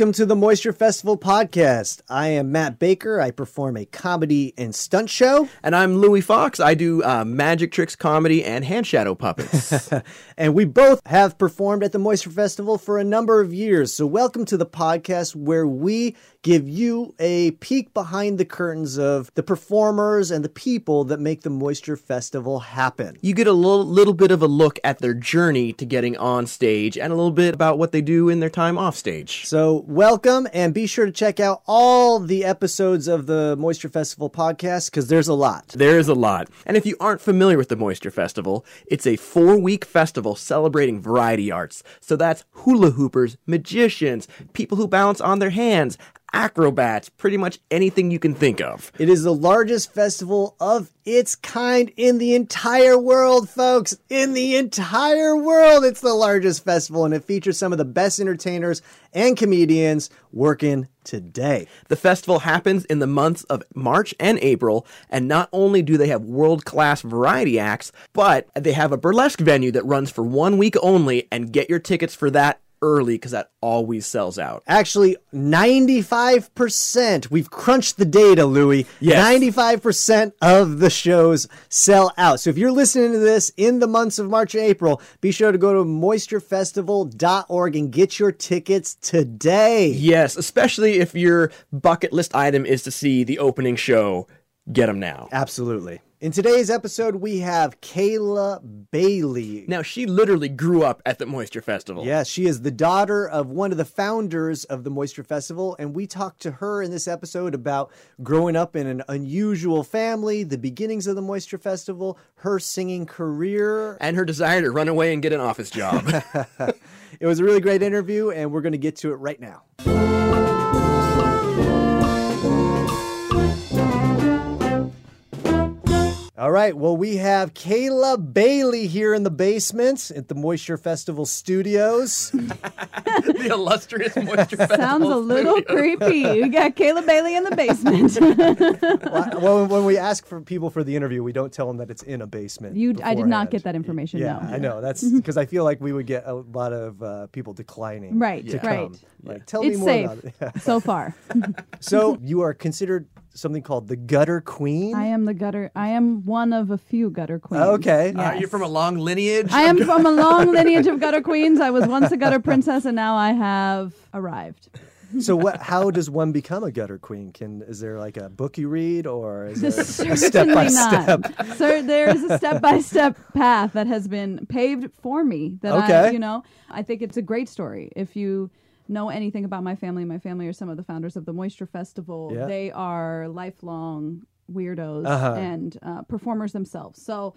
Welcome to the Moisture Festival podcast. I am Matt Baker. I perform a comedy and stunt show. And I'm Louie Foxx. I do uh, magic tricks, comedy, and hand shadow puppets. and we both have performed at the Moisture Festival for a number of years. So, welcome to the podcast where we give you a peek behind the curtains of the performers and the people that make the Moisture Festival happen. you get a little, little bit of a look at their journey to getting on stage and a little bit about what they do in their time off stage. So, welcome and be sure to check out all the episodes of the Moisture Festival podcast because there's a lot. There is a lot. And if you aren't familiar with the Moisture Festival, it's a four week festival celebrating variety arts. So that's hula hoopers, magicians, people who balance on their hands, acrobats, pretty much anything you can think of. It is the largest festival of its kind in the entire world, folks. In the entire world, it's the largest festival, and it features some of the best entertainers and comedians working today. The festival happens in the months of March and April, and not only do they have world class variety acts, but they have a burlesque venue that runs for one week only, and get your tickets for that early because that always sells out. Actually, 95%. We've crunched the data, Louie. Yes. 95% of the shows sell out. So if you're listening to this in the months of March and April, be sure to go to moisturefestival.org and get your tickets today. Yes, especially if your bucket list item is to see the opening show. Get them now. Absolutely. In today's episode, we have Caela Bailey. Now, she literally grew up at the Moisture Festival. Yes, she is the daughter of one of the founders of the Moisture Festival, and we talked to her in this episode about growing up in an unusual family, the beginnings of the Moisture Festival, her singing career. And her desire to run away and get an office job. It was a really great interview, and we're going to get to it right now. All right, well, we have Caela Bailey here in the basement at the Moisture Festival studios. the illustrious Moisture Festival. Sounds a little studio. creepy. We got Caela Bailey in the basement. well, when we ask for people for the interview, we don't tell them that it's in a basement. you, I did not get that information. Yeah, no. I know. That's because I feel like we would get a lot of uh, people declining. Right, to right. come. Like, tell It's me more safe about it. Yeah. so far. So you are considered something called the gutter queen. I am the gutter. I am one of a few gutter queens. Okay. Uh, you're from a long lineage. I am from a long lineage of gutter queens. I was once a gutter princess, and now I have arrived. so what? How does one become a gutter queen? Can is there like a book you read, or is there a step Certainly by not. step? Sir, there is a step-by-step path that has been paved for me. That I, you know, I think it's a great story. If you know anything about my family, my family are some of the founders of the Moisture Festival. Yeah. They are lifelong weirdos Uh-huh. and uh, performers themselves. So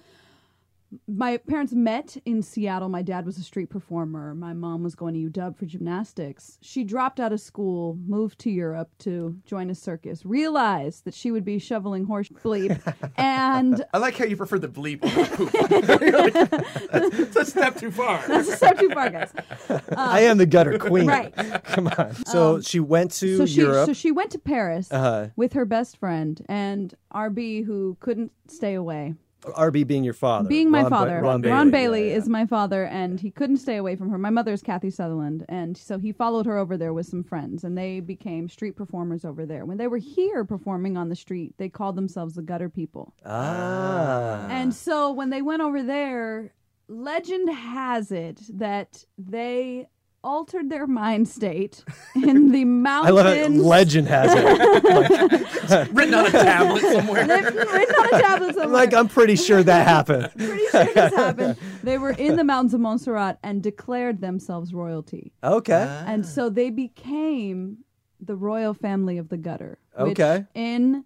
my parents met in Seattle. My dad was a street performer. My mom was going to UW for gymnastics. She dropped out of school, moved to Europe to join a circus, realized that she would be shoveling horse bleep, and I like how you prefer the bleep over poop. You're like, that's, that's a step too far. that's a step too far, guys. I am the gutter queen. Right. Come on. So she went to So she, Europe. so she went to Paris Uh-huh. with her best friend and RB, who couldn't stay away. RB being your father. Being my Ron Ba- father, Ron, Ron Bailey, Bailey, Yeah, yeah. is my father, and he couldn't stay away from her. My mother is Kathy Sutherland, and so he followed her over there with some friends, and they became street performers over there. When they were here performing on the street, they called themselves the Gutter People. Ah. And so when they went over there, legend has it that they altered their mind state in the mountains. I mountains. love it. Legend has it. Written on a tablet somewhere. They've written on a tablet somewhere. like I'm pretty sure that happened. pretty sure this happened. They were in the mountains of Montserrat and declared themselves royalty. Okay. And so they became the royal family of the gutter. which Okay. in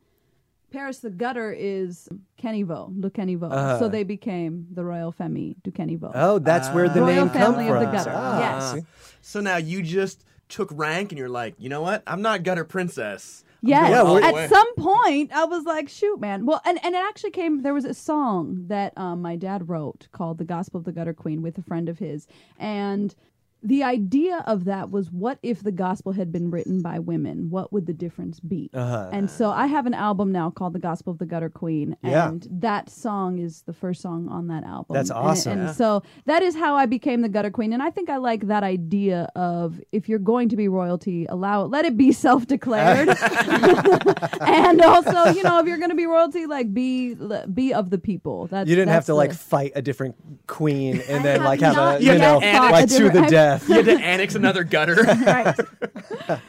Paris, the gutter is Caniveau, Le Caniveau. Uh-huh. So they became the royal famille du Caniveau. Oh, that's where the Royal name comes family from. of the gutter. Ah, Yes. So now you just took rank and you're like, you know what? I'm not gutter princess. Yes. Yeah, At some point, I was like, shoot, man. Well, and, and it actually came, there was a song that um, my dad wrote called The Gospel of the Gutter Queen with a friend of his. And the idea of that was what if the gospel had been written by women? What would the difference be? Uh-huh. And so I have an album now called The Gospel of the Gutter Queen. Yeah. And that song is the first song on that album. That's And- awesome. And, Yeah. so that is how I became the Gutter Queen. And I think I like that idea of if you're going to be royalty, allow it, let it be self declared. and also, you know, if you're going to be royalty, like be be of the people. That's You didn't have that's to like fight a different queen and I then like have not a you know fought like a to the different- death. You had to annex another gutter. right,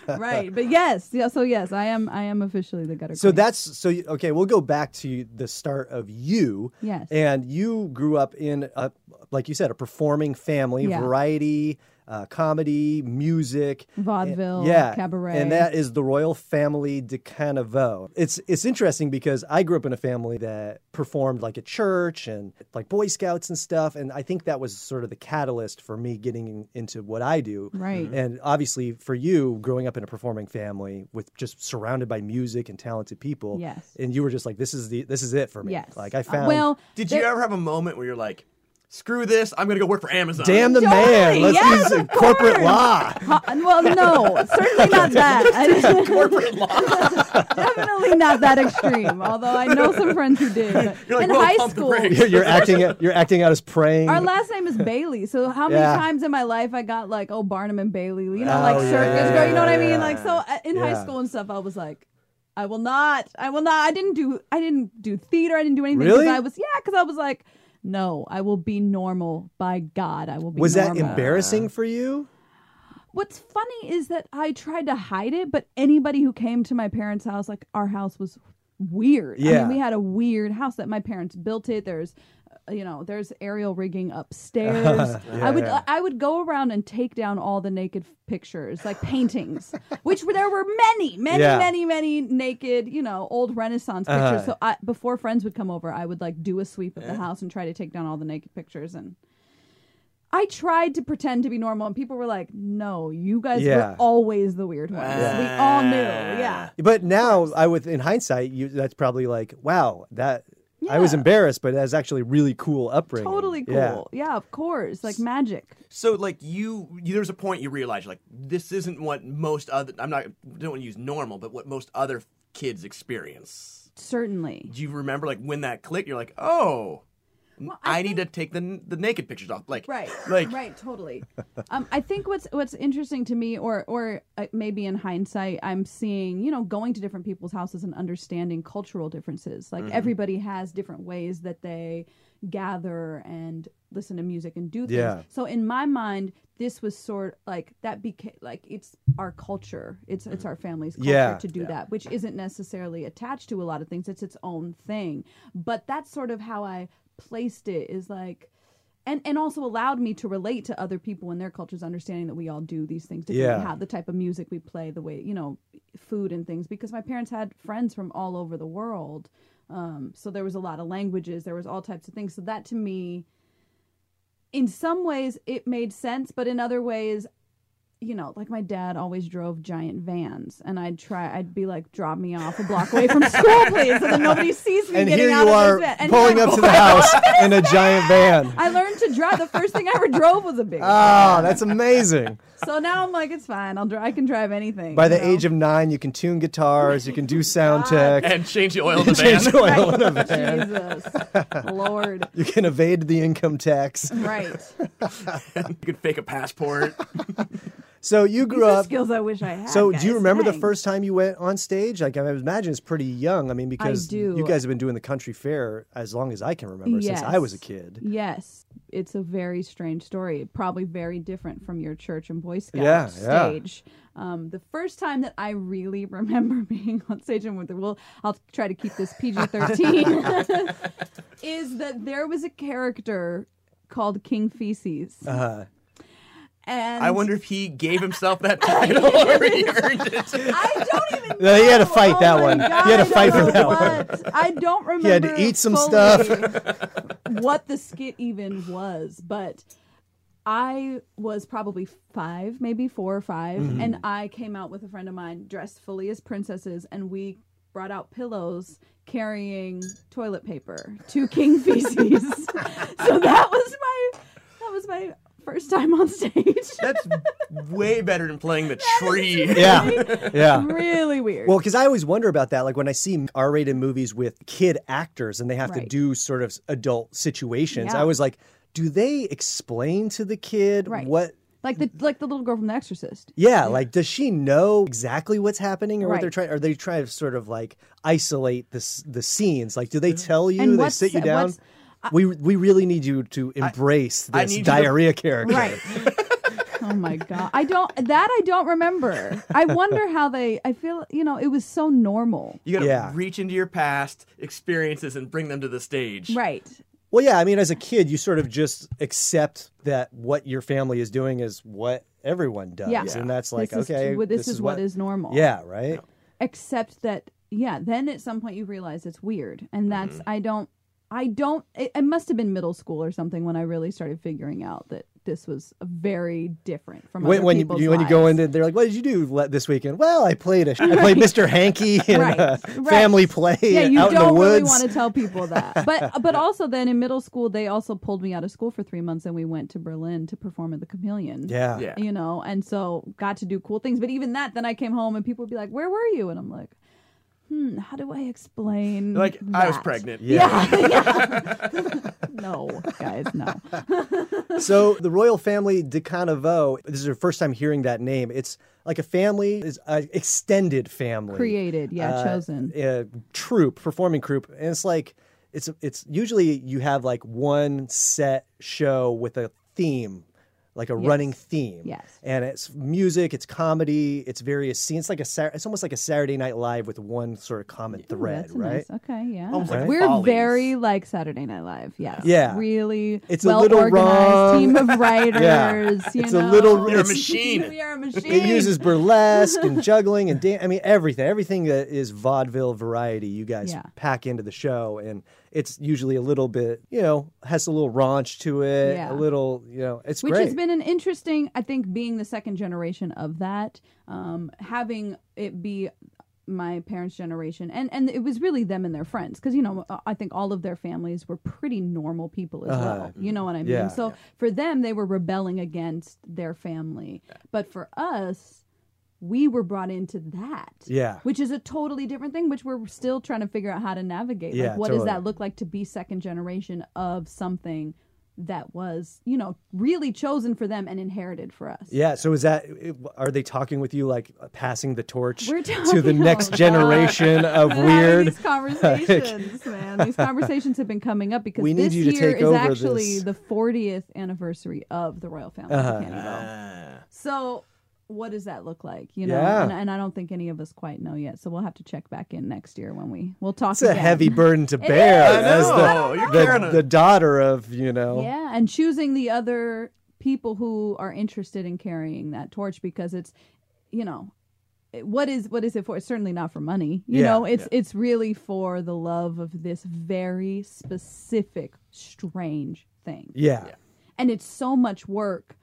right. But yes, yeah. So yes, I am. I am officially the Gutter So Queen. that's so you- okay. We'll go back to the start of you. Yes. And you grew up in a, like you said, a performing family, Yeah. variety, uh, comedy, music, Vaudeville, yeah, cabaret. and that is the royal family de Caniveau. It's it's interesting because I grew up in a family that performed like at church and like Boy Scouts and stuff, and I think that was sort of the catalyst for me getting into what I do. Right. And obviously for you, growing up in a performing family with just surrounded by music and talented people. Yes. And you were just like, this is the this is it for me. yes. Like I Uh, found. well, Did you ever have a moment where you're like, screw this, I'm gonna go work for Amazon? Damn the Totally, man! Let's yes, use of corporate law. Huh, well, no, certainly not that. I- corporate law. definitely not that extreme. Although I know some friends who did. You're like, in high school. You're, you're acting out- you're acting out as praying. our last name is Bailey. So how many Yeah. times in my life I got like, oh Barnum and Bailey, you know, Oh, like circus yeah, girl. You know what I mean? yeah. Like so uh, in high school and stuff, I was like. I will not. I will not. I didn't do. I didn't do theater. I didn't do anything. 'cause Really? I was yeah. Because I was like, no. I will be normal. By God, I will be. was that embarrassing for you? What's funny is that I tried to hide it, but anybody who came to my parents' house, like our house was weird. I Yeah. mean, we had a weird house that my parents built it. There's you know, there's aerial rigging upstairs. I would yeah. I would go around and take down all the naked pictures, like paintings, which were, there were many, many, Yeah. many, many naked, you know, old Renaissance Uh-huh. pictures. So I, before friends would come over, I would like do a sweep of the house and try to take down all the naked pictures and I tried to pretend to be normal, and people were like, "No, you guys Yeah. were always the weird ones. We all knew, yeah." But now, I with in hindsight, you that's probably like, wow, that I was embarrassed, but that's actually really cool upbringing. Totally cool. Yeah. Yeah. of course, like magic. So like you, you there's a point you realize like this isn't what most other I'm not don't want to use normal, but what most other kids experience. Certainly. Do you remember like when that clicked? You're like, oh, Well, I, I need to take the the naked pictures off. Like Right. like right. Totally. Um, I think what's what's interesting to me, or or uh, maybe in hindsight, I'm seeing you know going to different people's houses and understanding cultural differences. Like everybody has different ways that they gather and listen to music and do things. Yeah. So in my mind, this was sort like that became like it's our culture. It's it's our family's culture Yeah. to do that, which isn't necessarily attached to a lot of things. It's its own thing. But that's sort of how I placed it is like and and also allowed me to relate to other people and their cultures understanding that we all do these things differently. Yeah. how the type of music we play the way you know food and things because my parents had friends from all over the world. Um, so there was a lot of languages there was all types of things. So that to me in some ways it made sense but in other ways you know like my dad always drove giant vans and i'd try i'd be like drop me off a block away from school please so that nobody sees me And getting here out you of are this van and pulling here up to the house in a giant van. I learned to drive. The first thing I ever drove was a big. Oh, that's amazing. So now I'm like, it's fine. I'll dri- I can drive anything. By the know? age of nine, you can tune guitars, you can do sound tech, and change the oil of the van. change oil in a van. Jesus, Lord, You can evade the income tax. right? you can fake a passport. So you These grew are up. skills I wish I had. So do you remember the first time you went on stage? Like I imagine it's pretty young. I mean, because do. you guys have been doing the country fair as long as I can remember, since I was a kid. Yes, it's a very strange story. Probably very different from your church and Boy Scout Yeah, yeah. stage. Um, the first time that I really remember being on stage and with well, I'll try to keep this PG thirteen, is that there was a character called King Feces, Uh, and I wonder if he gave himself that title or he earned it. I don't even. No, he had to fight Oh that one. God, He had to fight for that what. I don't remember. He had to eat some stuff. what the skit even was, but I was probably five, maybe four or 5 Mm-hmm. and I came out with a friend of mine dressed fully as princesses, and we brought out pillows carrying toilet paper to King Feces. so that was my that was my first time on stage. That's way better than playing the tree. Yeah, yeah. really weird. Well, because I always wonder about that. Like when I see R-rated movies with kid actors and they have to do sort of adult situations, Yeah. I was like, do they explain to the kid Right. what? like the like the little girl from The Exorcist. Yeah, like does she know exactly what's happening, or what they're trying? Are they trying to sort of like isolate the the scenes? Like, do they mm-hmm. tell you? And they sit you down. What's- we we really need you to embrace I this need you to- diarrhea character. Right. oh my god. I don't that I don't remember. I wonder how they I feel you know, it was so normal. You gotta Yeah. reach into your past experiences and bring them to the stage. Right. Well, yeah, I mean, as a kid, you sort of just accept that what your family is doing is what everyone does, Yeah. and that's like this okay, is, this, is, what is normal. Yeah, right. Except that yeah, then at some point you realize it's weird. And that's Mm-hmm. I don't I don't it, it must have been middle school or something when I really started figuring out that this was very different from When, other when you people's when you go lives. into, they're like, "What did you do this weekend?" Well, I played a, I played Mr. Hanky in Right, a right. family play yeah, you out in the don't really want to tell people that. But but also then in middle school they also pulled me out of school for three months and we went to Berlin to perform at the Chameleon. yeah, Yeah. You know, and so got to do cool things. But even that, then I came home and people would be like, "Where were you?" And I'm like, "Hmm, how do I explain?" Like I was pregnant. yeah. Yeah. no, guys, no. so the royal family de Caniveau. This is your first time hearing that name. It's like a family, is an extended family, Created, yeah, uh, chosen. a troupe, performing troupe, and it's like it's it's usually you have like one set show with a theme, like a running theme. Yes. and it's music, it's comedy, it's various scenes. It's like a it's almost like a Saturday Night Live with one sort of common thread, that's a right? nice- okay, yeah. Almost like We're Follies. very like Saturday Night Live. Yes. Yeah. Really It's a little organized wrong. teem of writers. you It's a little- You're a machine. we are a machine. It uses burlesque and juggling and dance. I mean everything, everything that is vaudeville variety. You guys Yeah. pack into the show, and it's usually a little bit, you know, has a little raunch to it, Yeah. a little, you know, it's which great. has been an interesting i think being the second generation of that um, having it be my parents generation and and it was really them and their friends because you know i think all of their families were pretty normal people as well you know what i mean. Yeah. so for them they were rebelling against their family but for us we were brought into that Yeah. which is a totally different thing which we're still trying to figure out how to navigate Yeah, like what does that look like to be second generation of something that was you know really chosen for them and inherited for us yeah. So is that? Are they talking with you like passing the torch to the next generation of weird? these conversations, man. These conversations have been coming up because We this year is actually this. the 40th anniversary of the royal family. Uh-huh. So, what does that look like? You know, Yeah. and, and I don't think any of us quite know yet. So we'll have to check back in next year when we we'll talk. About. It's a heavy burden to bear as the the, the daughter of you know. Yeah, and choosing the other people who are interested in carrying that torch because it's, you know, what is what is it for? It's certainly not for money. You Yeah, know, it's it's really for the love of this very specific, strange thing, Yeah. and it's so much work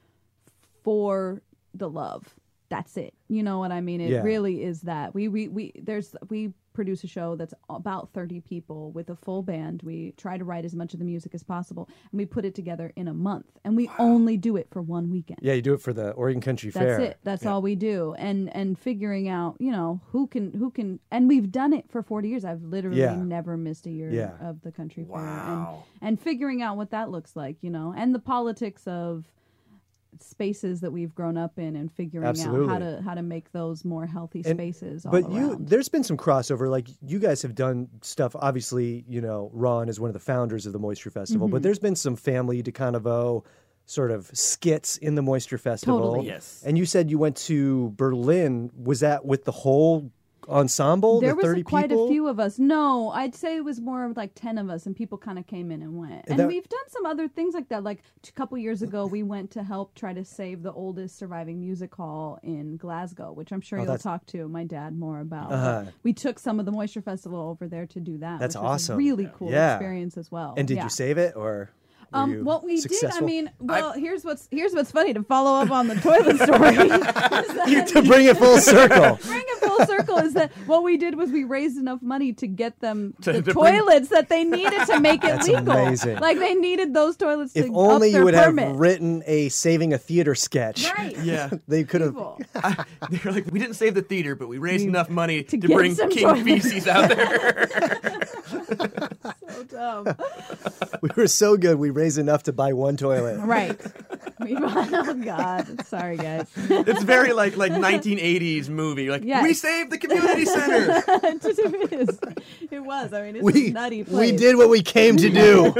for the love. That's it. You know what I mean? It Yeah. really is that. We we we there's we produce a show that's about 30 people with a full band. We try to write as much of the music as possible and we put it together in a month. And we only do it for one weekend. Yeah, you do it for the Oregon Country Fair. That's it. That's all we do. And and figuring out, you know, who can who can and we've done it for 40 years. I've literally Yeah. never missed a year Yeah. of the country fair. Wow. And and figuring out what that looks like, you know, and the politics of spaces that we've grown up in and figuring out how to how to make those more healthy And- spaces all But you, there's been some crossover. Like you guys have done stuff. Obviously, you know, Ron is one of the founders of the Moisture Festival. Mm-hmm. But there's been some family DeCanavo sort of skits in the Moisture Festival. Totally. Yes. And you said you went to Berlin. Was that with the whole ensemble? there the was 30 quite people? a few of us. No, I'd say it was more of like 10 of us and people kind of came in and went. And that- we've done some other things like that. Like a couple years ago, we went to help try to save the oldest surviving music hall in Glasgow, which I'm sure you'll Oh, talk to my dad more about. Uh-huh. We took some of the Moisture Festival over there to do that. That's which was awesome. a really cool Yeah. experience as well. And did Yeah. you save it or? Were Um, what we successful? did, I mean, well, here's what's here's what's funny to follow up on the toilet story. is that- to bring it full circle. bring it full circle is that what we did was we raised enough money to get them To- the to bring- toilets that they needed to make it That's legal. amazing. Like they needed those toilets to. if to only up you would permit. have written a saving a theater sketch. right. Yeah. They could have. They're like, we didn't save the theater, but we raised enough money to, get bring some King toilets." feces out there. So dumb. We were so good. We raised enough to buy one toilet. Right. We, oh God. Sorry, guys. it's very like like 1980s movie. Like Yes. we saved the community center. it is. It was. I mean, it's We a nutty we did what we came to do.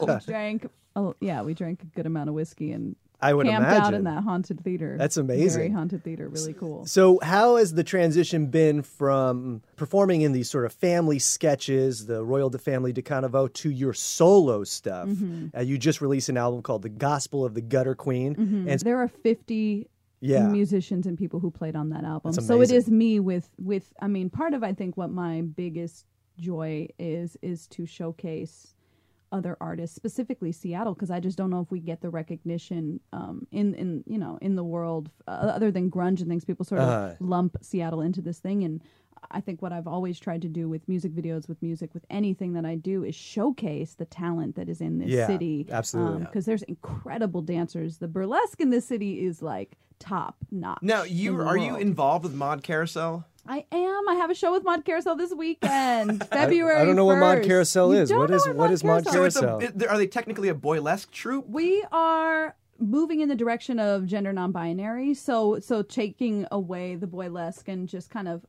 We drank. Oh yeah, we drank a good amount of whiskey and I would camped out in that haunted theater. That's amazing. Very haunted theater. Really cool. So, how has the transition been from performing in these sort of family sketches, the Royal de Family de Caniveau, to your solo stuff? Mm-hmm. Uh, you just released an album called "The Gospel of the Gutter Queen," and There are fifty yeah, musicians and people who played on that album. So it is me with with I mean part of I think what my biggest joy is is to showcase other artists, specifically Seattle, because I just don't know if we get the recognition um, in in you know in the world uh, other than grunge and things. People sort of Uh-huh. lump Seattle into this thing, and I think what I've always tried to do with music videos, with music, with anything that I do, is showcase the talent that is in this Yeah, city. absolutely. Um, because there's incredible dancers. The burlesque in this city is like top notch. Now you the are you involved with Mod Carousel? I am. I have a show with Mod Carousel this weekend, February. I don't know what Mod Carousel is. don't What know is- what is Mod Carousel? it's a, are they technically a boylesque troupe? We are moving in the direction of gender non-binary. So, so taking away the boylesque and just kind of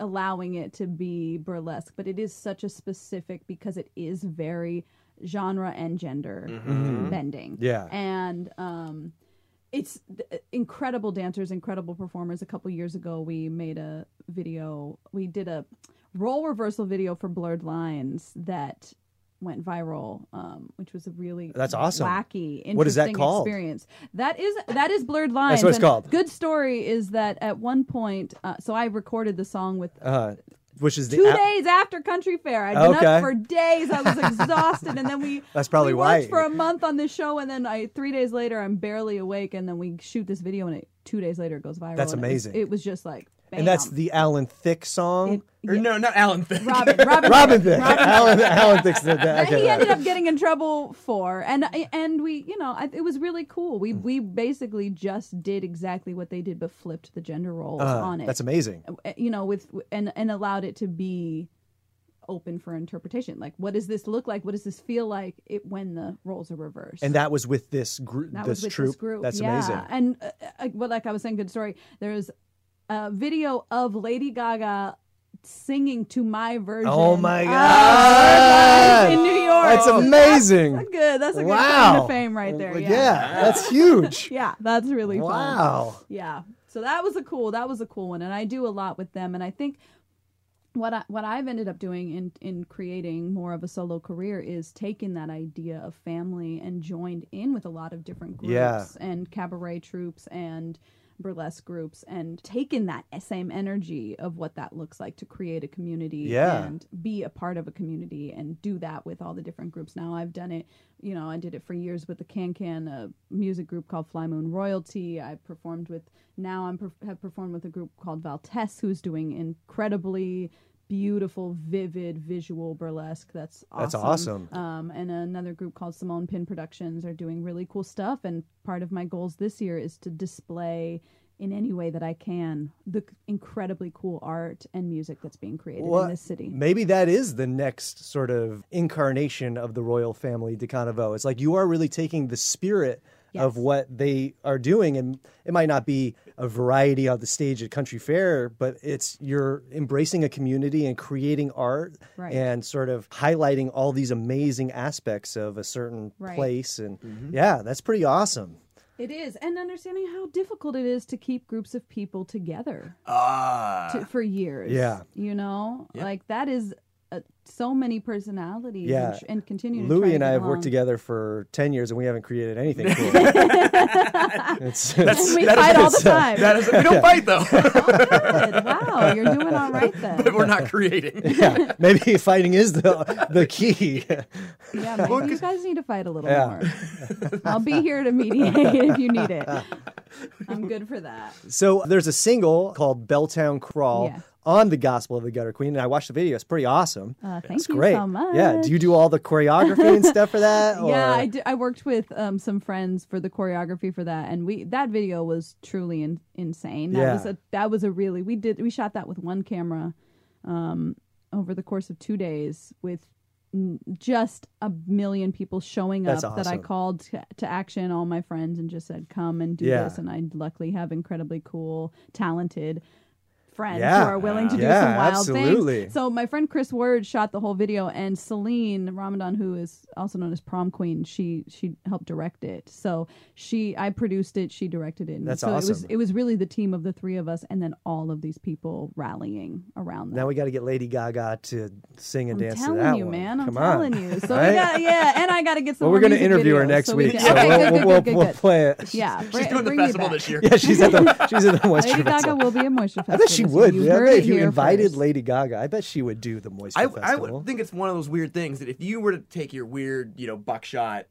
allowing it to be burlesque. But it is such a specific because it is very genre and gender bending. Yeah. and um it's incredible dancers incredible performers a couple years ago we made a video we did a role reversal video for blurred lines that went viral um, which was a really That's awesome. wacky interesting What is that called? experience that is that is blurred lines That's what it's called. good story is that at one point uh, so i recorded the song with uh, which is two app- days after Country Fair. I'd been Okay. up for days. I was exhausted, and then we That's probably we why. for a month on this show, and then I three days later I'm barely awake, and then we shoot this video, and it, two days later it goes viral. That's and it was- amazing. It was, just like, bam. and that's the Alan Thicke song. It- Or no, not Alan Thicke. Robin. Robin. Robin Thicke. Thicke. Alan, Alan Thicke's the, the, that okay, he right. ended up getting in trouble for, and and we, you know, I, it was really cool. We we basically just did exactly what they did, but flipped the gender roles Uh, on it. That's amazing. uh, you know with and and allowed it to be open for interpretation like what does this look like what does this feel like it when the roles are reversed And that was with this group, that this was with troupe. this group That's yeah. amazing. and uh, uh, well like i was saying good story there's a video of lady gaga singing to my version Oh my of God. in new york That's amazing. that's good that's a good wow. claim to fame right there Well, yeah that's huge. yeah that's really fun wow. yeah. So that was a cool that was a cool one and I do a lot with them and I think what I what I've ended up doing in in creating more of a solo career is taking that idea of family and joined in with a lot of different groups Yeah. and cabaret troops and burlesque groups and taken that same energy of what that looks like to create a community Yeah. and be a part of a community and do that with all the different groups. Now I've done it, you know, I did it for years with the Can Can a music group called Fly Moon Royalty. I performed with now I'm have performed with a group called Valtes, who's doing incredibly beautiful, vivid visual burlesque. That's awesome. That's awesome. Um, and another group called Simone Pin Productions are doing really cool stuff. And part of my goals this year is to display in any way that I can the incredibly cool art and music that's being created Well, in this city. Maybe that is the next sort of incarnation of the royal family de Caniveau. It's like you are really taking the spirit of what they are doing, and it might not be a variety on the stage at Country Fair, but it's you're embracing a community and creating art Right. and sort of highlighting all these amazing aspects of a certain Right. place. And yeah, that's pretty awesome. It is, and understanding how difficult it is to keep groups of people together Ah. to, for years. Yeah. you know, Yeah. like that is uh, so many personalities Yeah. and, and continue to Louie try and I get have worked together for 10 years and we haven't created anything cool. it's, we that fight all the time. That is, we don't fight though, Good. Wow, you're doing all right then. but we're not creating. yeah, maybe fighting is the the key. Yeah, maybe you guys need to fight a little Yeah. more. I'll be here to mediate if you need it. I'm good for that. So there's a single called Belltown Crawl Yeah. On the Gospel of the Gutter Queen, and I watched the video. It's pretty awesome. Uh, thank it's you great. so much. Yeah. Do you do all the choreography and stuff for that? Yeah, or- I, d- I worked with um, some friends for the choreography for that, and we that video was truly in, insane. That Yeah. was a that was a really we did we shot that with one camera, um, over the course of two days with just a million people showing up that I called to, to action. All my friends and just said, "Come and do Yeah. this." And I luckily have incredibly cool, talented friends Yeah. who are willing to do Yeah, some wild absolutely. things. So my friend Chris Word shot the whole video, and Celene Ramadan, who is also known as Prom Queen, she she helped direct it. So she, I produced it, she directed it. And That's so It was awesome. it was really the team of the three of us, and then all of these people rallying around that. Now we got to get Lady Gaga to sing and dance. I'm dance to telling that you, one. man. I'm Come telling on. you. So Right? we got yeah, and I got to get some. Well, we're going going to to interview her next week, so okay, we'll, good, good, we'll, good, good, we'll play it. Yeah, She's bring- doing the bring me festival this year. Yeah, she's at the she's at the Moisture Lady Gaga will be a Moisture I Festival. bet she this would. year. Yeah, I heard bet it if you invited first. Lady Gaga, I bet she would do the Moisture I, I would think it's one of those weird things that if you were to take your weird, you know, buckshot,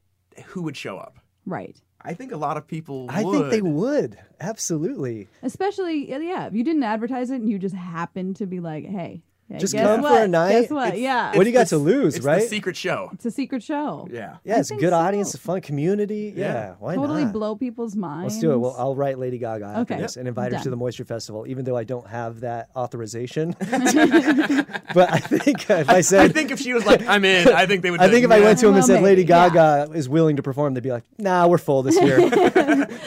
who would show up? Right. I think a lot of people. I think they would. Absolutely. Especially, yeah, yeah, if you didn't advertise it and you just happened to be like, hey, hey, Just guess come for a night. Guess what? It's- yeah. What do you got It's to the- lose, it's right? The secret show. it's a secret show. Yeah. Yeah, I it's a good so. audience, a fun community. Yeah, Yeah. why totally not? blow people's minds. Let's do it. Well, I'll write Lady Gaga after Okay. this and invite her to the Moisture Festival, even though I don't have that authorization. but I think if I said, I said, think if she was like, "I'm in," I think they would. I think if I went to him and Well, said Lady maybe, yeah. Gaga is willing to perform, they'd be like, "Nah, we're full this year."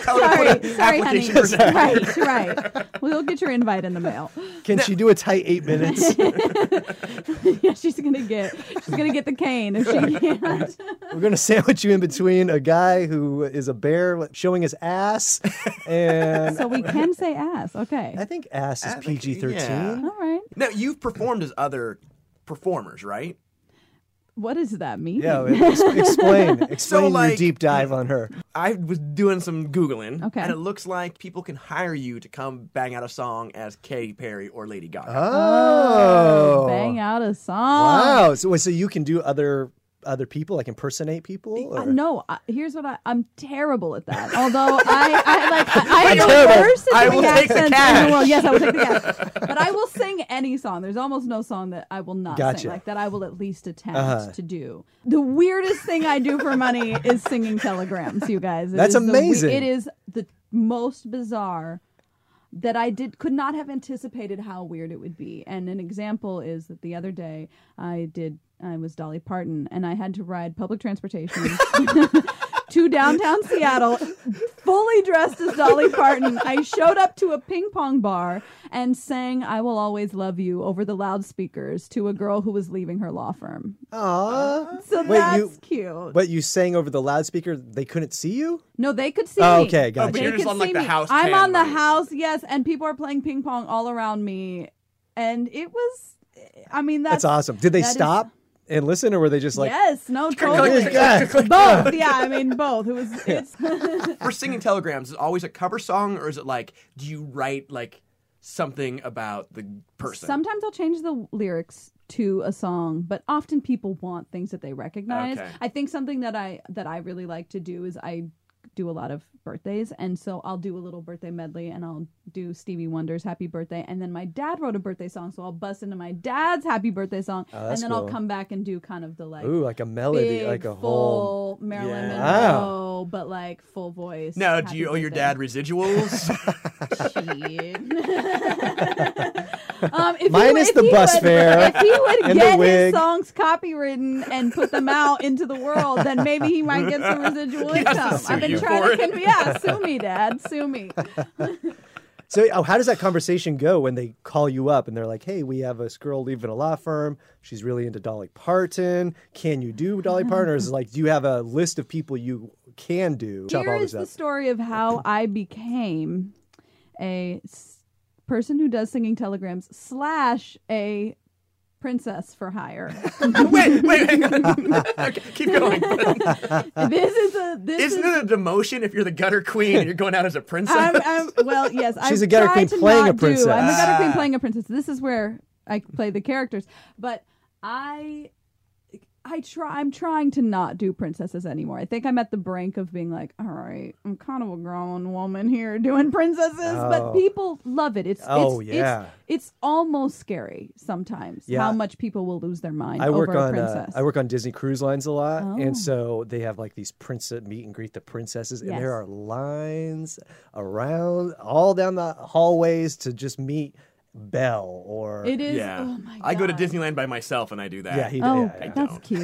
sorry, sorry, honey. right, right. We'll get your invite in the mail. Can she do a tight eight minutes? yeah, she's gonna get, she's gonna get the cane if she can't. We're gonna sandwich you in between a guy who is a bear showing his ass, and so we can say ass. Okay. I think ass is PG thirteen. yeah. All right. Now you've performed as other performers, right? What does that mean? Yeah, ex- explain explain your like- deep dive on her. I was doing some googling, Okay. and it looks like people can hire you to come bang out a song as Katy Perry or Lady Gaga. Oh, oh Bang out a song. Wow. So, so you can do other other people, like impersonate people? Uh, or- no, I, here's what I, I'm terrible at that. Although I, I like, I, I am the terrible. worst I at will doing take the accents in cash. the world. Yes, I will take the cash. But I will sing any song. There's almost no song that I will not Gotcha. sing, like that I will at least attempt Uh-huh. to do. The weirdest thing I do for money is singing telegrams, you guys. It That's is the amazing. it is the most bizarre that I did could not have anticipated how weird it would be. And an example is that the other day I did I was Dolly Parton and I had to ride public transportation to downtown Seattle fully dressed as Dolly Parton. I showed up to a ping pong bar and sang I Will Always Love You over the loudspeakers to a girl who was leaving her law firm. Aw. So Wait, that's you- cute. But you sang over the loudspeaker. They couldn't see you. No, they could see Oh, me. okay, gotcha. but They you're just could on, like, see the me. house I'm on the like- house, yes, and people are playing ping pong all around me, and it was. I mean, that's, That's awesome. Did they that is- stop and listen, or were they just like, yes, no, "Oh, totally. both. Yeah, I mean both. It was. It's. For singing telegrams, is it always a cover song, or is it like, do you write like something about the person? Sometimes I'll change the lyrics to a song, but often people want things that they recognize. Okay. I think something that I that I really like to do is I do a lot of birthdays and so I'll do a little birthday medley and I'll do Stevie Wonder's happy birthday and then my dad wrote a birthday song so I'll bust into my dad's happy birthday song Oh, and then I'll come back and do kind of the like ooh, like a melody, big, like a whole. full Marilyn Yeah. Monroe but like full voice. now, do you owe your dad residuals? Um, if Minus would- the if he bus would, fare If he would and get his songs copywritten and put them out into the world, then maybe he might get some residual He has to income. I've been trying to it. convince. Yeah, sue me, Dad. Sue me. So, oh, how does that conversation go when they call you up and they're like, "Hey, we have this girl leaving a law firm. She's really into Dolly Parton. Can you do Dolly Parton?" Or is it like, do you have a list of people you can do? Here is the story of how I became a s- person who does singing telegrams slash a princess for hire. wait, wait, hang on. okay, keep going. this is a this Isn't is it a demotion if you're the gutter queen and you're going out as a princess? I'm, I'm, well, yes. She's I a gutter queen playing a not do- I'm a gutter queen Ah. playing a princess. This is where I play the characters, but I. I try. I'm trying to not do princesses anymore. I think I'm at the brink of being like, all right, I'm kind of a grown woman here doing princesses, Oh. but people love it. It's Oh, it's, yeah. it's, it's almost scary sometimes Yeah. how much people will lose their mind I work on uh. I work on Disney Cruise Lines a lot, Oh. and so they have like these princess meet and greet the princesses, and Yes. there are lines around all down the hallways to just meet Belle or it is. yeah. Oh my I go to Disneyland by myself and I do that. yeah, he did. Oh, yeah, yeah. that's don't. cute.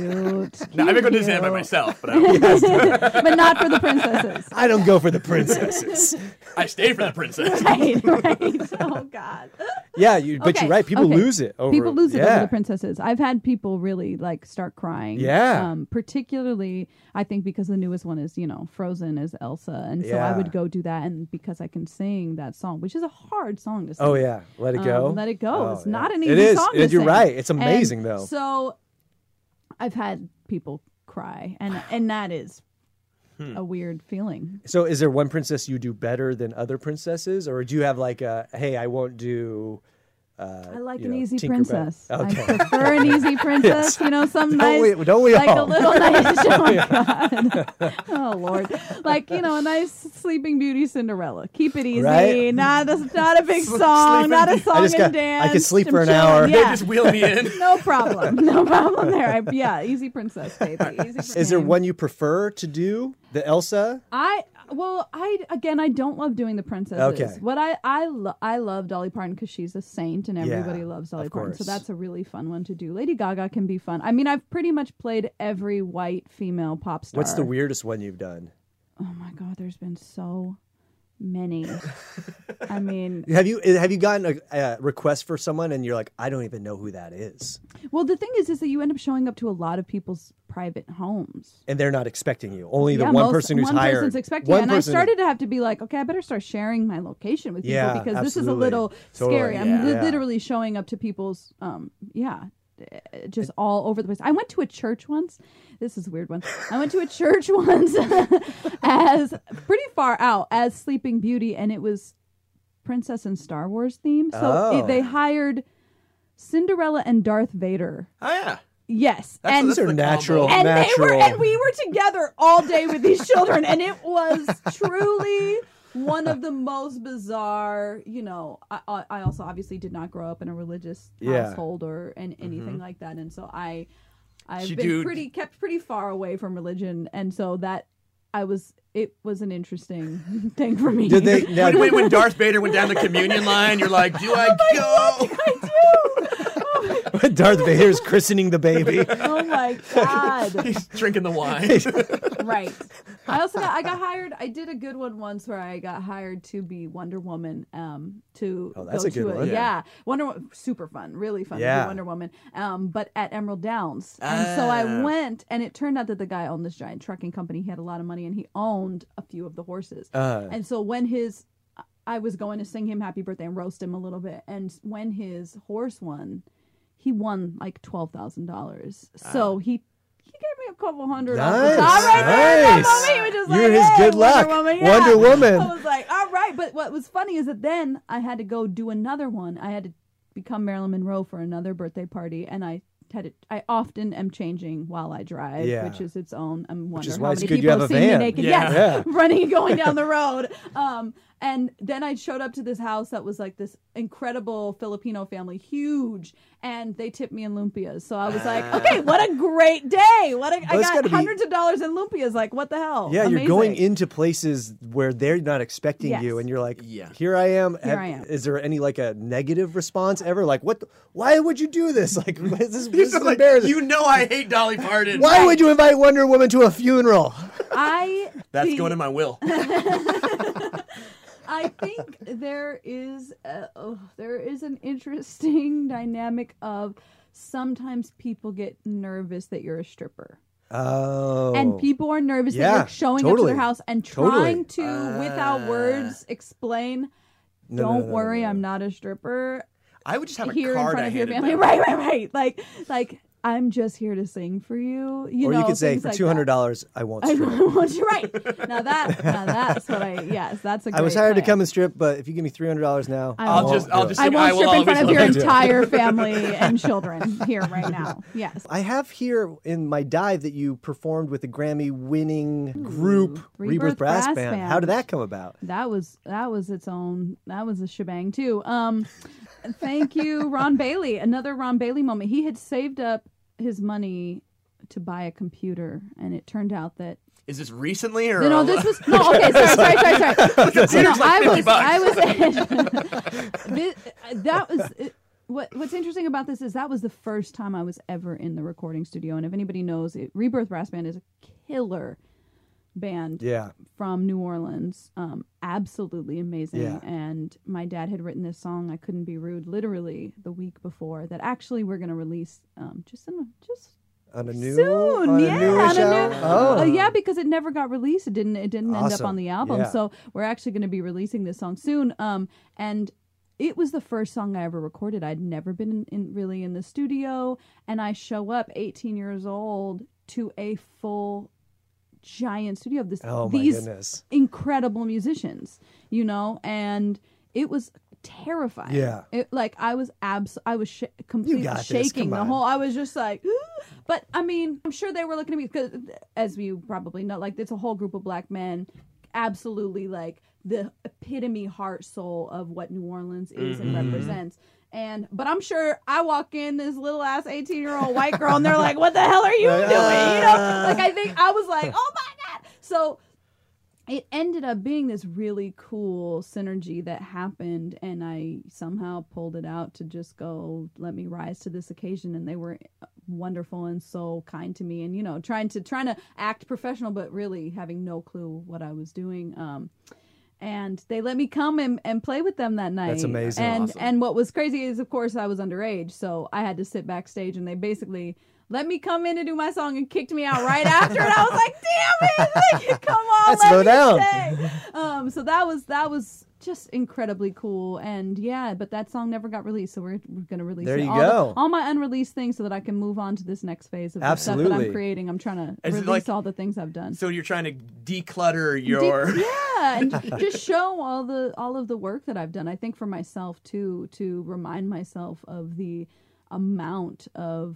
no, I've been going to Disneyland by myself, but I, but not for the princesses. I don't go for the princesses. I stay for the princess. right, right. Oh God. yeah, you, but Okay, you're right. People okay. lose it over People lose it yeah. over the princesses. I've had people really like start crying. Yeah. Um, particularly, I think because the newest one is you know Frozen as Elsa, and so I would go do that, and because I can sing that song, which is a hard song to sing. Oh yeah, let it Um, go. let it go. Oh, it's yeah. not an It easy is. song. It- to you're sing. right. It's And amazing, though. So, I've had people cry, and and that is Hmm. a weird feeling. So, is there one princess you do better than other princesses, or do you have like a hey, I won't do? Uh, I like an know, easy Tinkerbell? princess. Okay. I prefer an easy princess. You know, some Don't nice, we- don't we like all? a little nice. Oh God! Oh Lord! Like you know, a nice Sleeping Beauty Cinderella. Keep it easy. Right? Not a not a big song. Sleeping Not a song and got- I dance. could sleep I'm for an chilling. hour. They just wheel me in. no problem. No problem there. I, yeah, easy princess, baby. Easy Is there one you prefer to do? The Elsa? I well, I again, I don't love doing the princesses. Okay. What I I lo- I love Dolly Parton because she's a saint and everybody Yeah, loves Dolly of Parton. So that's a really fun one to do. Lady Gaga can be fun. I mean, I've pretty much played every white female pop star. What's the weirdest one you've done? Oh my god, there's been so many. I mean, Have you have you gotten a, a request for someone and you're like, I don't even know who that is, well, the thing is, is that you end up showing up to a lot of people's private homes. and they're not expecting you. Only the yeah, one most- person who's one hired. person's expecting, one and I person- started to have to be like, okay, I better start sharing my location with people Yeah, because this is a little Totally, scary. I'm li- Yeah. literally showing up to people's, um, yeah, eh, just all over the place. I went to a church once. This is a weird one. I went to a church once as pretty far out as Sleeping Beauty, and it was Princess and Star Wars theme. So Oh. it, they hired Cinderella and Darth Vader. Oh yeah. Yes, That's- and These are natural. and natural. they were and we were together all day with these children and it was truly one of the most bizarre you know I, I I also obviously did not grow up in a religious Yeah. household or and mm-hmm. anything like that and so i i've She been do- pretty kept pretty far away from religion and so that i was it was an interesting thing for me Did they? Now, When, when, when Darth Vader went down the communion line, you're like, do I oh go? i do oh Darth Vader's christening the baby. oh my god He's drinking the wine. Right. I also got I got hired. I did a good one once where I got hired to be Wonder Woman. Um, to Oh, that's go a good to one. Yeah, Wonder Wo- super fun, really fun to Yeah. be Wonder Woman. Um, but at Emerald Downs, and so I Ah. went, and it turned out that the guy owned this giant trucking company. He had a lot of money, and he owned a few of the horses. Uh. and so when his I was going to sing him happy birthday and roast him a little bit, and when his horse won, he won like twelve thousand dollars. So he. He gave me a couple hundred off the Nice, top right there. That nice. moment, he was just You're like, his "Hey, good luck. Wonder Woman. Yeah. Wonder Woman. I was like, all right. But what was funny is that then I had to go do another one. I had to become Marilyn Monroe for another birthday party, and I had to, I often am changing while I drive, Yeah. which is its own. I'm wondering how why many people you have have seen me naked. Yeah. Yes, Yeah. running and going down the road. Um, and then I showed up to this house that was like this incredible Filipino family, huge, and they tipped me in lumpias. So I was like, ah. okay, what a great day! What a, I Well, it's got gotta be- hundreds of dollars in lumpias. Like, what the hell? Yeah, you're going into places where they're not expecting Yes. you, and you're like, Yeah. here I am." Here Have- I am. Is there any like a negative response ever? Like, what? The, why would you do this? Like, this is, this He's is like, embarrassing. you know I hate Dolly Parton. why would you invite Wonder Woman to a funeral? I That's the- going in my will. I think there is a, oh, there is an interesting dynamic of sometimes people get nervous that you're a stripper. Oh, And people are nervous Yeah, that you're showing up to their house and Totally. trying to, without Ah. words, explain. No, Don't no, no, worry. I'm not a stripper. I would just have a here in front I of your family. them. Right, right, right. Like, like I'm just here to sing for you. You or know, you could say for like two hundred that. dollars, I won't I strip. want you right. Now that, now that's what I. Yes, that's a. Great I was hired to come and strip, but if you give me three hundred dollars now, I I I'll just, I'll it. just. I sing, won't will strip in front of your entire family and children here right now. Yes. I have here in my dive that you performed with the Grammy-winning group Rebirth Rebirth Brass, Brass Band. Band. How did that come about? That was that was its own that was a shebang too. Um thank you, Ron Bailey. Another Ron Bailey moment. He had saved up his money to buy a computer and it turned out that Is this recently or? no, this was no. Okay, sorry, sorry, sorry, sorry. No, no, I 50 was, I was. This- that was what. What's interesting about this is that was the first time I was ever in the recording studio, and if anybody knows, it, Rebirth Brass Band is a killer band Yeah, from New Orleans. Um, absolutely amazing. Yeah. And my dad had written this song, "I Couldn't Be Rude," literally the week before that. Actually, we're gonna release um, just in a, just on a new, soon. on yeah, a on a new- Oh, Uh, yeah, because it never got released. It didn't. It didn't end up on the album. Yeah. So we're actually going to be releasing this song soon. Um, and it was the first song I ever recorded. I'd never been in, in really in the studio, and I show up 18 years old to a full giant studio of this Oh these goodness. incredible musicians, you know, and it was terrifying. Yeah. it, like I was abs, I was sh- completely shaking the whole. I was just like, but I mean, I'm sure they were looking at me because, as you probably know, like it's a whole group of black men, absolutely like the epitome heart soul of what New Orleans is and Mm-hmm. represents. And but I'm sure I walk in this little ass 18 year old white girl and they're like, "What the hell are you doing?" You know, like I think I was like, "Oh my god!" So it ended up being this really cool synergy that happened and i somehow pulled it out to just go let me rise to this occasion and they were wonderful and so kind to me and you know trying to trying to act professional but really having no clue what i was doing um and they let me come and, and play with them that night. That's amazing. And Awesome. and what was crazy is, of course, I was underage, so I had to sit backstage, and they basically let me come in and do my song and kicked me out right after, and I was like, "Damn it! Like, come on, Let's let slow me down." stay." Um, so that was that was just incredibly cool, and yeah, but that song never got released, so we're, we're gonna release There it. you all go. the- all my unreleased things, so that I can move on to this next phase of the stuff that Absolutely. I'm creating. I'm trying to Is release like- all the things I've done. So you're trying to declutter De- your. yeah and just show all the all of the work that i've done i think for myself too to remind myself of the amount of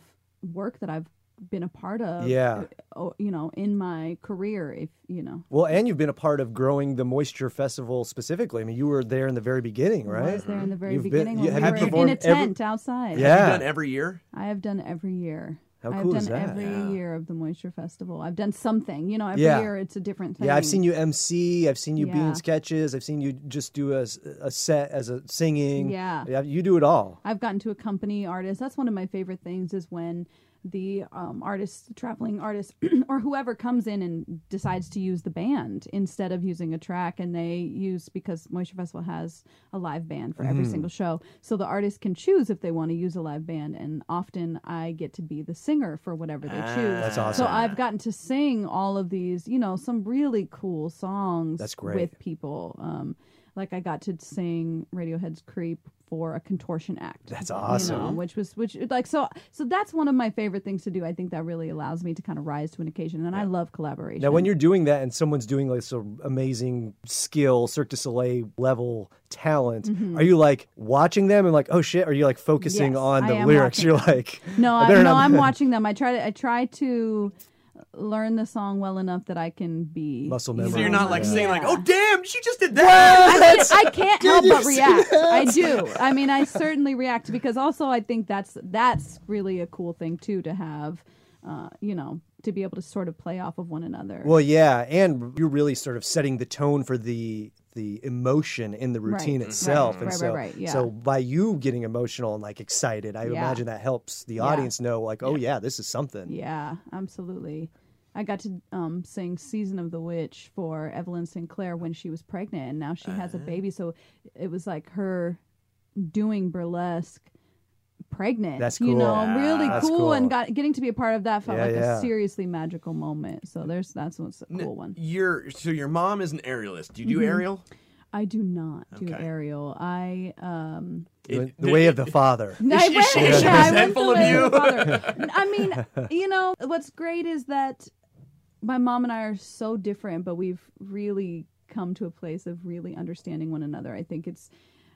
work that i've been a part of Yeah. uh, you know in my career if you know Well, and you've been a part of growing the Moisture Festival specifically. I mean, you were there in the very beginning, I right? was there in the very You've been- beginning you- when have we you were in a performed every- tent outside Yeah. Have you done every year? i have done every year How I've cool done is that? every Yeah. year of the Moisture Festival. I've done something. You know, every Yeah. year it's a different thing. Yeah, I've seen you MC. I've seen you be Yeah. in sketches. I've seen you just do a set as a singing. Yeah. Yeah. you do it all. I've gotten to accompany artists. That's one of my favorite things is when the um, artist, traveling artist, or whoever comes in and decides to use the band instead of using a track, and they use because Moisture Festival has a live band for Mm-hmm. every single show, so the artist can choose if they want to use a live band, and often I get to be the singer for whatever they choose. That's awesome. So. I've gotten to sing all of these, you know, some really cool songs That's great. with people. Um, like I got to sing Radiohead's "Creep" for a contortion act. That's you know, awesome. which was which like so so that's one of my favorite things to do. I think that really allows me to kind of rise to an occasion, and I love collaboration. Now, when you're doing that and someone's doing like some amazing skill, Cirque du Soleil level talent, are you like watching them and like, oh shit? Are you like focusing Mm-hmm. Yes, on the lyrics? watching You're like, no, I I, no, not- I'm watching them. I try to I try to learn the song well enough that I can be Muscle memory. So you're not like yeah. saying like, "Oh damn, she just did that." I, mean, I can't help but react. I do. I mean, I certainly react because also I think that's that's really a cool thing too to have, uh, you know, to be able to sort of play off of one another. well, yeah, and you're really sort of setting the tone for the the emotion in the routine Right, itself, right, and right, so right, yeah. so by you getting emotional and like excited, I Yeah. imagine that helps the Yeah. audience know like, oh yeah, this is something. Yeah, absolutely. I got to um, sing "Season of the Witch" for Evelyn Sinclair when she was pregnant, and now she has a baby. So it was like her doing burlesque pregnant. That's cool. You know, Yeah, really cool, cool. and got getting to be a part of that felt Yeah, like yeah. a seriously magical moment. So there's that's what's a cool one. Your so your mom is an aerialist. Do you do Mm-hmm. aerial? I do not do Okay. aerial. I um The, the way of the father. I she- went, yeah, I went resentful the of way you? the father. I mean, you know, what's great is that my mom and I are so different, but we've really come to a place of really understanding one another. I think it's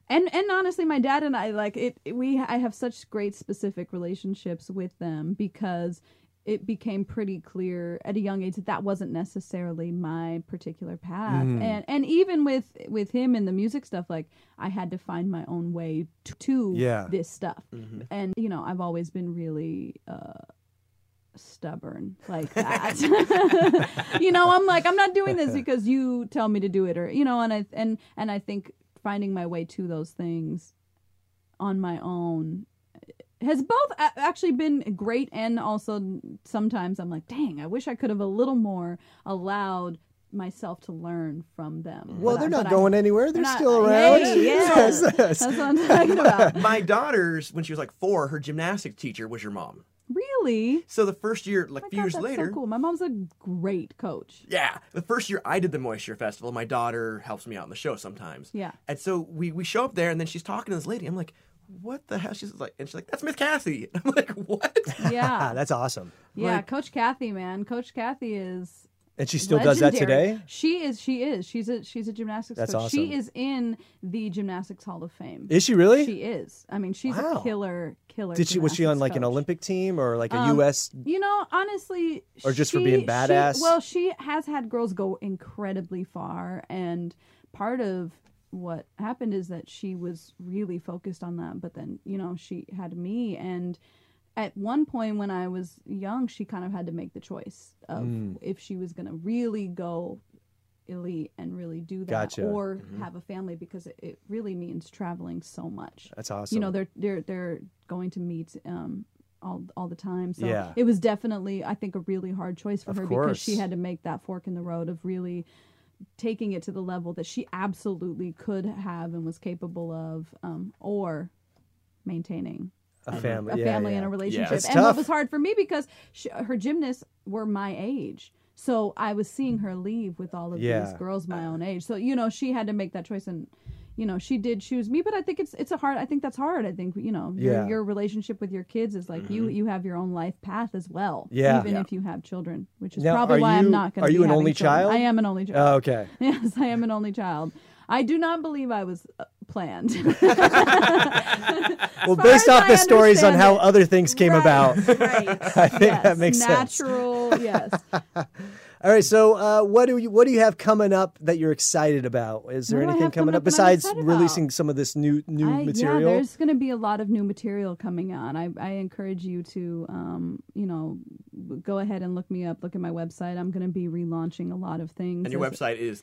and and honestly my dad and I like it we I have such great specific relationships with them because it became pretty clear at a young age that that wasn't necessarily my particular path and and even with with him and the music stuff like i had to find my own way to, to Yeah. this stuff and you know i've always been really uh stubborn like that you know i'm like i'm not doing this because you tell me to do it or you know and i and and i think finding my way to those things on my own has both actually been great and also sometimes I'm like, dang, I wish I could have a little more allowed myself to learn from them. Mm-hmm. Well, But they're I- not but I- going anywhere. They're not- still around. Hey, yes. Yes, yes. That's what I'm talking about. My daughter's when she was like four, her gymnastics teacher was your mom. Really? So the first year, like Oh a few God, years that's later, so cool. My mom's a great coach. Yeah, the first year I did the Moisture Festival, my daughter helps me out in the show sometimes. Yeah. And so we we show up there, and then she's talking to this lady. I'm like, "What the hell?" She's like, and she's like, "That's Miss Cassie." I'm like, "What?" Ah, Yeah. that's awesome. yeah, like- Coach Kathy, man. Coach Kathy is And she still does that today. She is. She is. She's a. She's a gymnastics That's coach. She is in the Gymnastics Hall of Fame. Is she really? She is. I mean, she's Wow. a killer, killer. Did she was she on like an. Olympic team or like a Um, U.S. You know, honestly, Or just for she- being she- badass? well, she has had girls go incredibly far, and part of what happened is that she was really focused on that. But then, you know, she had me, and at one point when I was young, she kind of had to make the choice of Mm. if she was going to really go elite and really do that Gotcha. or Mm-hmm. have a family because it, it really means traveling so much That's awesome. you know they're they're they're going to meet um all all the time so Yeah. it was definitely i think a really hard choice for Of her because she had to make that fork in the road of really taking it to the level that she absolutely could have and was capable of um or maintaining a mm-hmm. family, a yeah, family yeah. and a relationship. It's and tough. what was hard for me because she, her gymnasts were my age. So I was seeing her leave with all of Yeah. these girls my own age. So you know, she had to make that choice and you know, she did choose me, but I think it's it's a hard I think that's hard. I think, you know, Yeah. your your relationship with your kids is like you mm-hmm. you have your own life path as well. Yeah. Even Yeah. if you have children, which is Now, probably are why I'm not going are to you an only child? I am an only child. Oh, okay. Yes, I am an only child. I do not believe I was uh, planned. Well, far based off I the stories on how it. other things came Right, about. Right. I think that makes sense. Natural, yes. All right, so uh, what do you what do you have coming up that you're excited about? Is there What anything coming coming up up besides releasing about? some of this new new I, material? Yeah, there's going to be a lot of new material coming out. I, I encourage you to, um, you know, go ahead and look me up. Look at my website. I'm going to be relaunching a lot of things. And your website is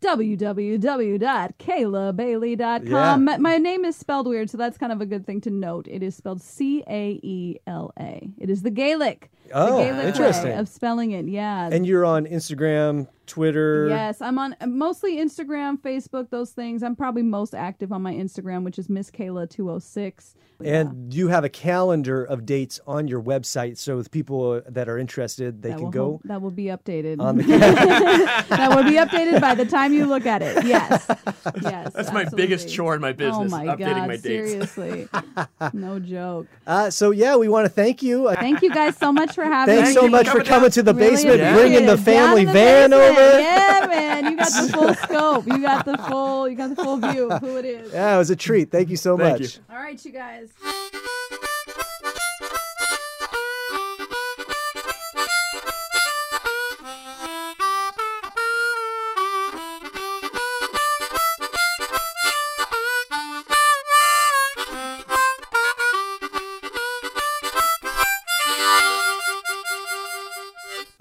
www.caelabailey.com. Yeah. My, my name is spelled weird, so that's kind of a good thing to note. It is spelled C A E L A. It is the Gaelic. Oh, the Gaelic interesting. way of spelling it. Yeah. and you're on Instagram, Twitter. Yes, I'm on uh, mostly Instagram, Facebook, those things. I'm probably most active on my Instagram, which is Miss Caela 206. And you have a calendar of dates on your website, so the people that are interested, they that can go hol- that will be updated. on the. that will be updated by the time you look at it. Yes, yes. that's my biggest chore in my business, Oh my updating god! my dates. Seriously, no joke. uh, so yeah, we want to thank you. Thank you guys so much for having Thanks me. so you for much for coming coming down. to the Really basement, appreciate bringing the family the van basement. over. Yeah, man, you got the full scope. You got the full. You got the full view of who it is. Yeah, it was a treat. Thank you so Thank much. you. All right, you guys.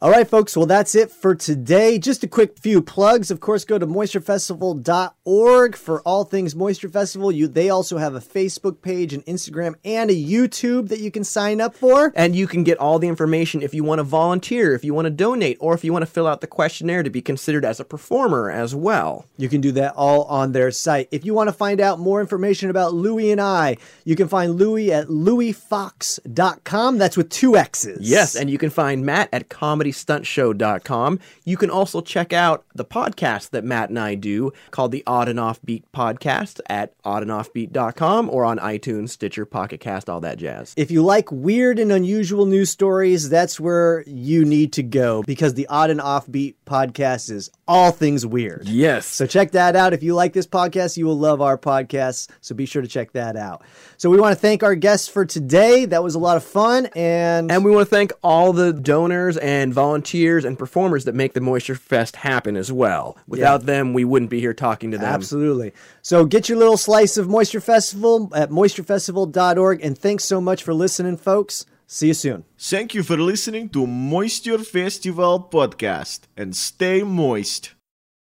All right, folks. Well, that's it for today. Just a quick few plugs. Of course, go to moisturefestival.org for all things Moisture Festival. You, they also have a Facebook page, an Instagram, and a YouTube that you can sign up for. And you can get all the information if you want to volunteer, if you want to donate, or if you want to fill out the questionnaire to be considered as a performer as well. You can do that all on their site. If you want to find out more information about Louie and I, you can find Louie at louiefoxx.com. That's with two X's. Yes, and you can find Matt at Comedy comedystuntshow.com. You can also check out the podcast that Matt and I do called the Odd and Offbeat Podcast at oddandoffbeat.com or on iTunes, Stitcher, Pocket Cast, all that jazz. If you like weird and unusual news stories, that's where you need to go because the Odd and Offbeat podcast is all things weird. Yes. So check that out. If you like this podcast, you will love our podcast. So be sure to check that out. So we want to thank our guests for today. That was a lot of fun. And, And we want to thank all the donors and volunteers and performers that make the Moisture Fest happen as well. Without them, we wouldn't be here talking to them. absolutely. So get your little slice of Moisture Festival at moisturefestival.org. And thanks so much for listening, folks. See you soon. Thank you for listening to Moisture Festival podcast and stay moist.